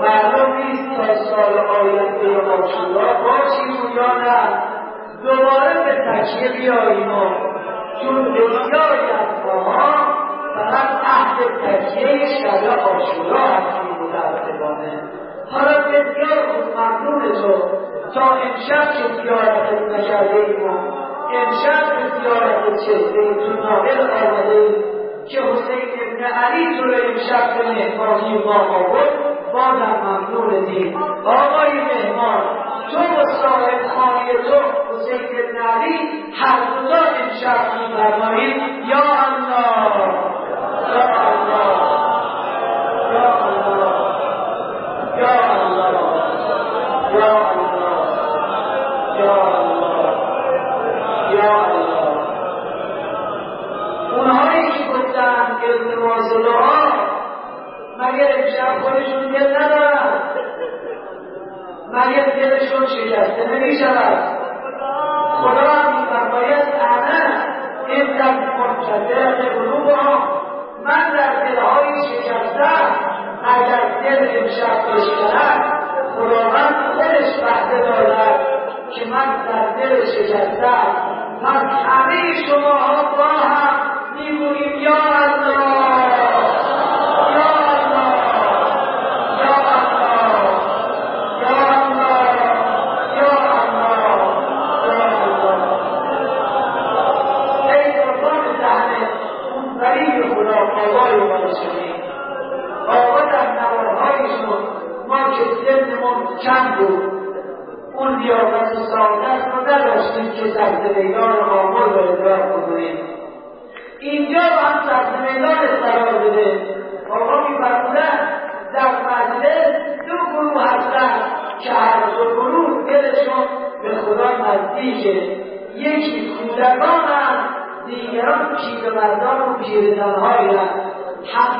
معلوم نیست تا سال آینده آشورا باشیم یا نه دوباره به تکیه بیاییم و چون بسیاری از ماها فقط عهد تکیه شب آشورا هستیم متاسفانه حالا بسیار خوب ممنون تو تا امشب که زیارتت نکرده ایم و امشب به زیارت چهره تو ناقل آمده ایم که حسین ابن علی رو امشب به مهمانی ما آورد بازم ممنون دیم آقای مهمان تو و صاحب خانه تو حسین ابن علی هر دوتا امشب میفرمایید یا الله یا الله یا الله یا الله یا الله یا الله یا الله اونهایی که گفتن التماس دعا مگه امشب خودشون دل ندارن؟ مگه دلشون شکسته نمی شود خدا میفرماید انا در منتظر قلوبها من در دلهای شکسته اگر دل امشب بشکند خداوند خودش وعده دارد که من در دل شکسته پس همه شما ها با هم می‌گوییم یا الله. یا الله یا الله یا الله یا الله ای قربان دهن اون برای خدا آقای ما شدیم آقا در نوارهایشون ما که سنمون کم بود اون لیاقت سعادت رو نداشتیم که سبز میدان آمر رو ادراک اینجا هم سبز میدان قرار بده آقا میفرمودن در مجلس دو گروه هستن. که هر دو گروه دلشون به خدا نزدیکه. یکی کودکان هم دیگران پیرمردان و پیرزنهایی هم.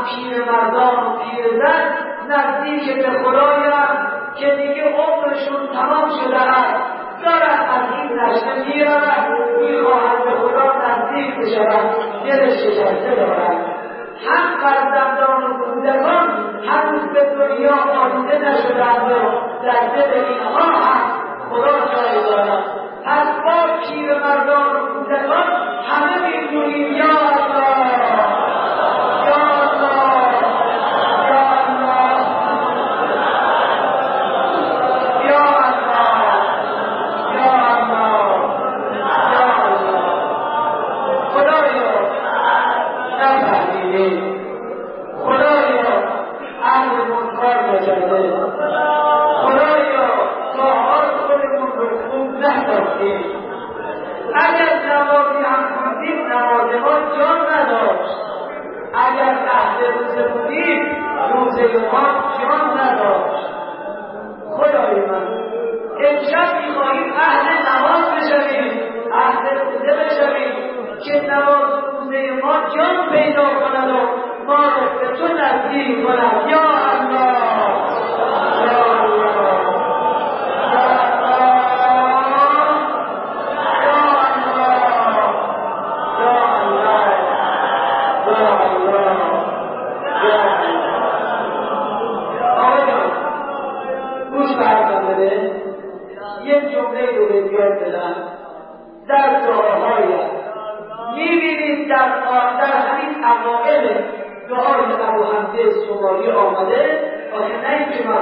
پیرمردان و پیرزن نزدیک به خدایند که دیگه عمرشون تمام شده است دارن از این رشته میرن می‌خواهند به خدا نزدیک بشوند دل شکسته دارند هم فرزندان کودکان هنوز به دنیا آلوده نشدند و در دل اینها هم خدا جای دارد. پس با پیرمردان و کودکان همه می‌گوییم یا الله. نگفتیم اگر نمازی هم خوندیم نماز ما جان نداشت. اگر اهل روزه بودیم روزه ما جان نداشت. خدای من امشب می‌خواهیم اهل نماز بشویم اهل روزه بشویم که نماز روزه ما جان پیدا کند و ما رو به تو نزدیک کند. یا الله.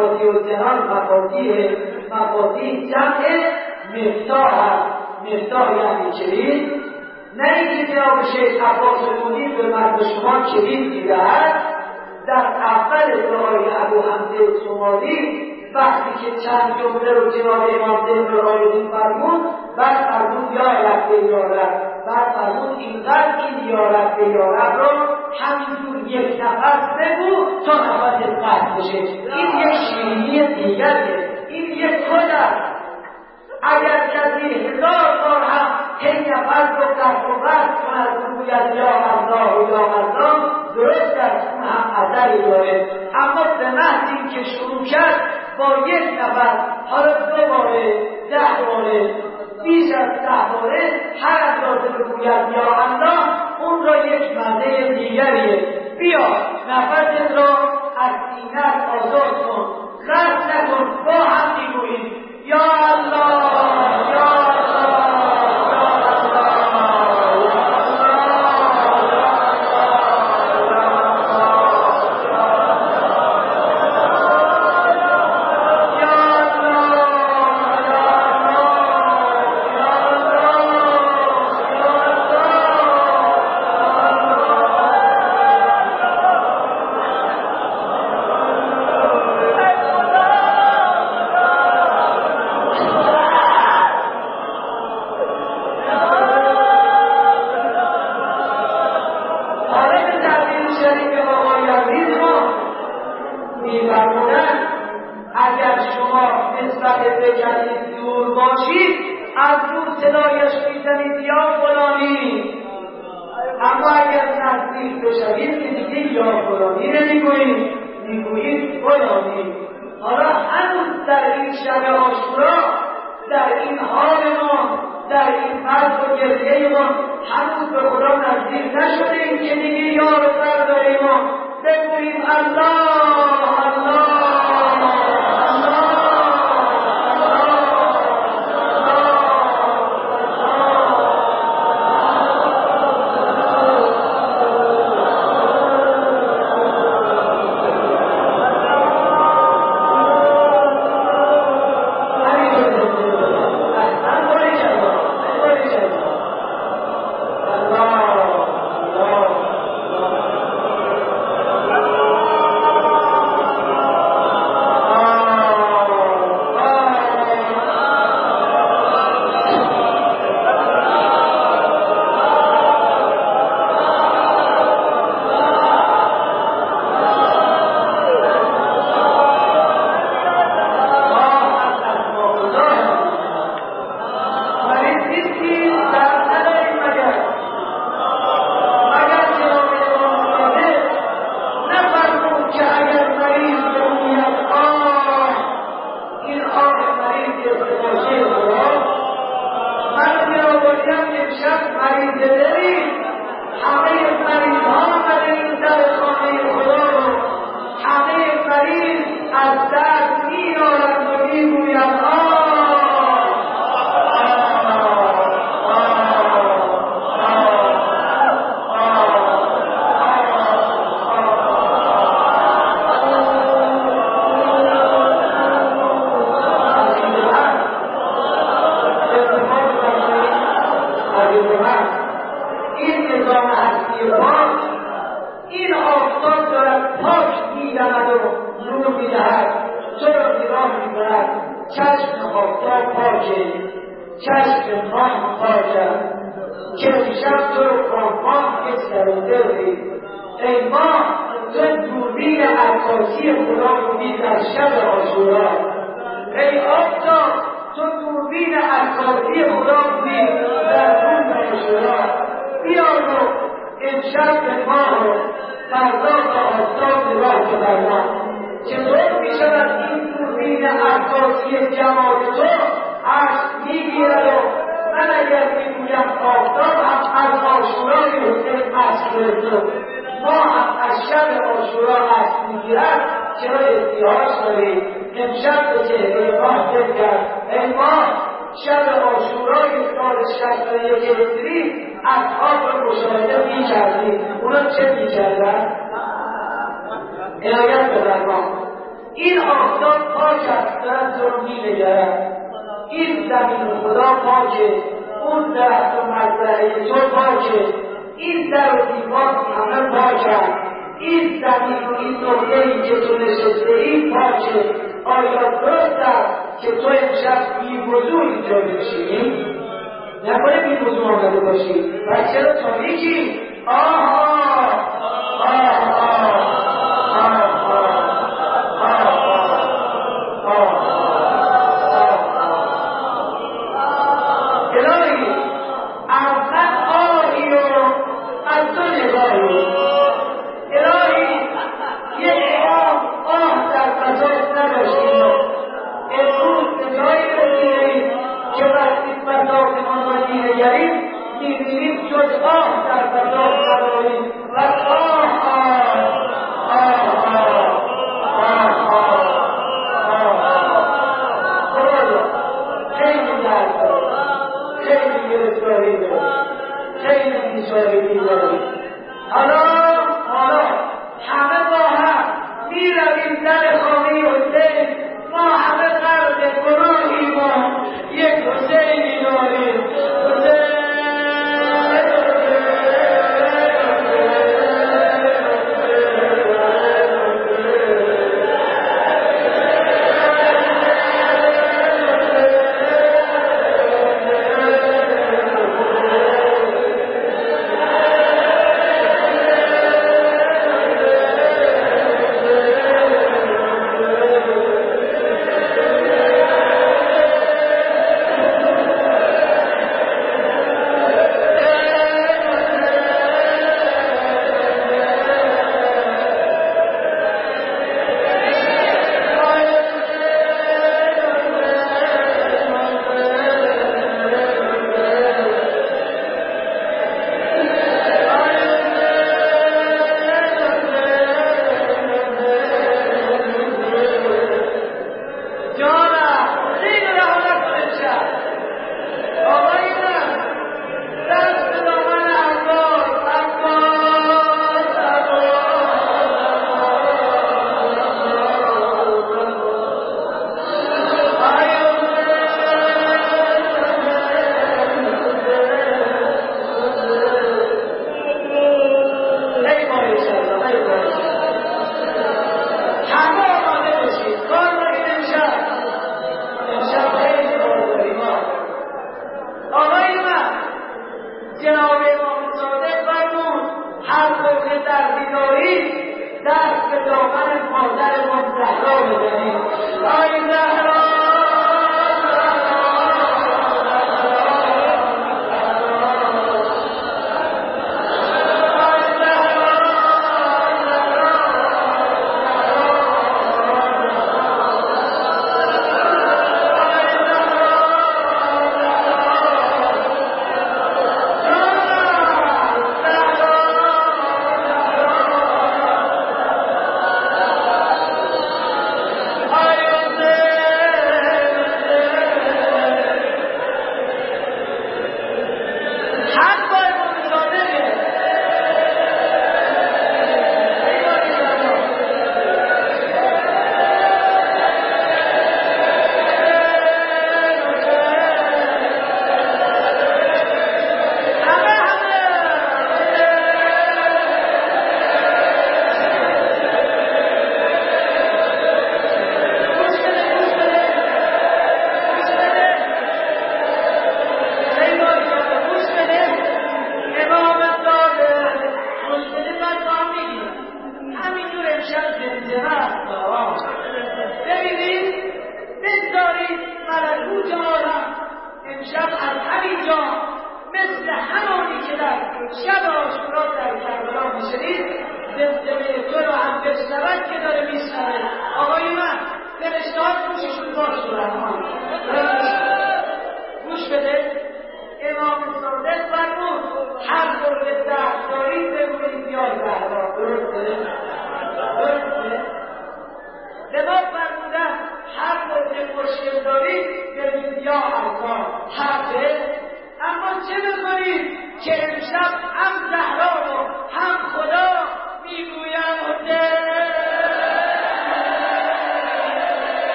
مفاتی و زنان مفاتی مفاتی جمع مفتاح هست مفتاح یعنی چلید نه اینکه جناب شیخ عباس مدیر به مرد شما کلید می‌دهد. در اول دعای ابو حمزه سوالی وقتی که چند جمله رو جناب امام دل آیدین فرمود بعد فرمود یا رب یارب بعد فرمود اینقدر این یا رب یارب رو همینجور یک نفر بگو تا نفس قطع بشه این یک شیرینی دیگره. این یک کد است اگر کسی هزار بار هم هی نفس رو قطع و قطع کند بگوید یا الله یا الله درست است اون هم اثری داره. اما به محض اینکه شروع کرد با یک نفر حالا دو باره ده باره بیش از ده باره هر اندازه بگوید یا الله اون را یک معنی دیگریه. بیا نفست را چهره فکر کرد ای ماه شب آشورای سال و یک هجری اصحاب رو مشاهده می کردیم اونا چه می کردن؟ عنایت بفرما این آفتاب پاک است دارد تو رو این زمین خدا پاکه اون درخت و مزرعه تو پاکه این در و دیوار همه پاکه این زمین و این نقطه که تو نشسته ای پاکه آیا درست است که تو امشب بی وضوع اینجا بشینی نکنه بی وضوع آمده باشی و چرا تاریکی آها آها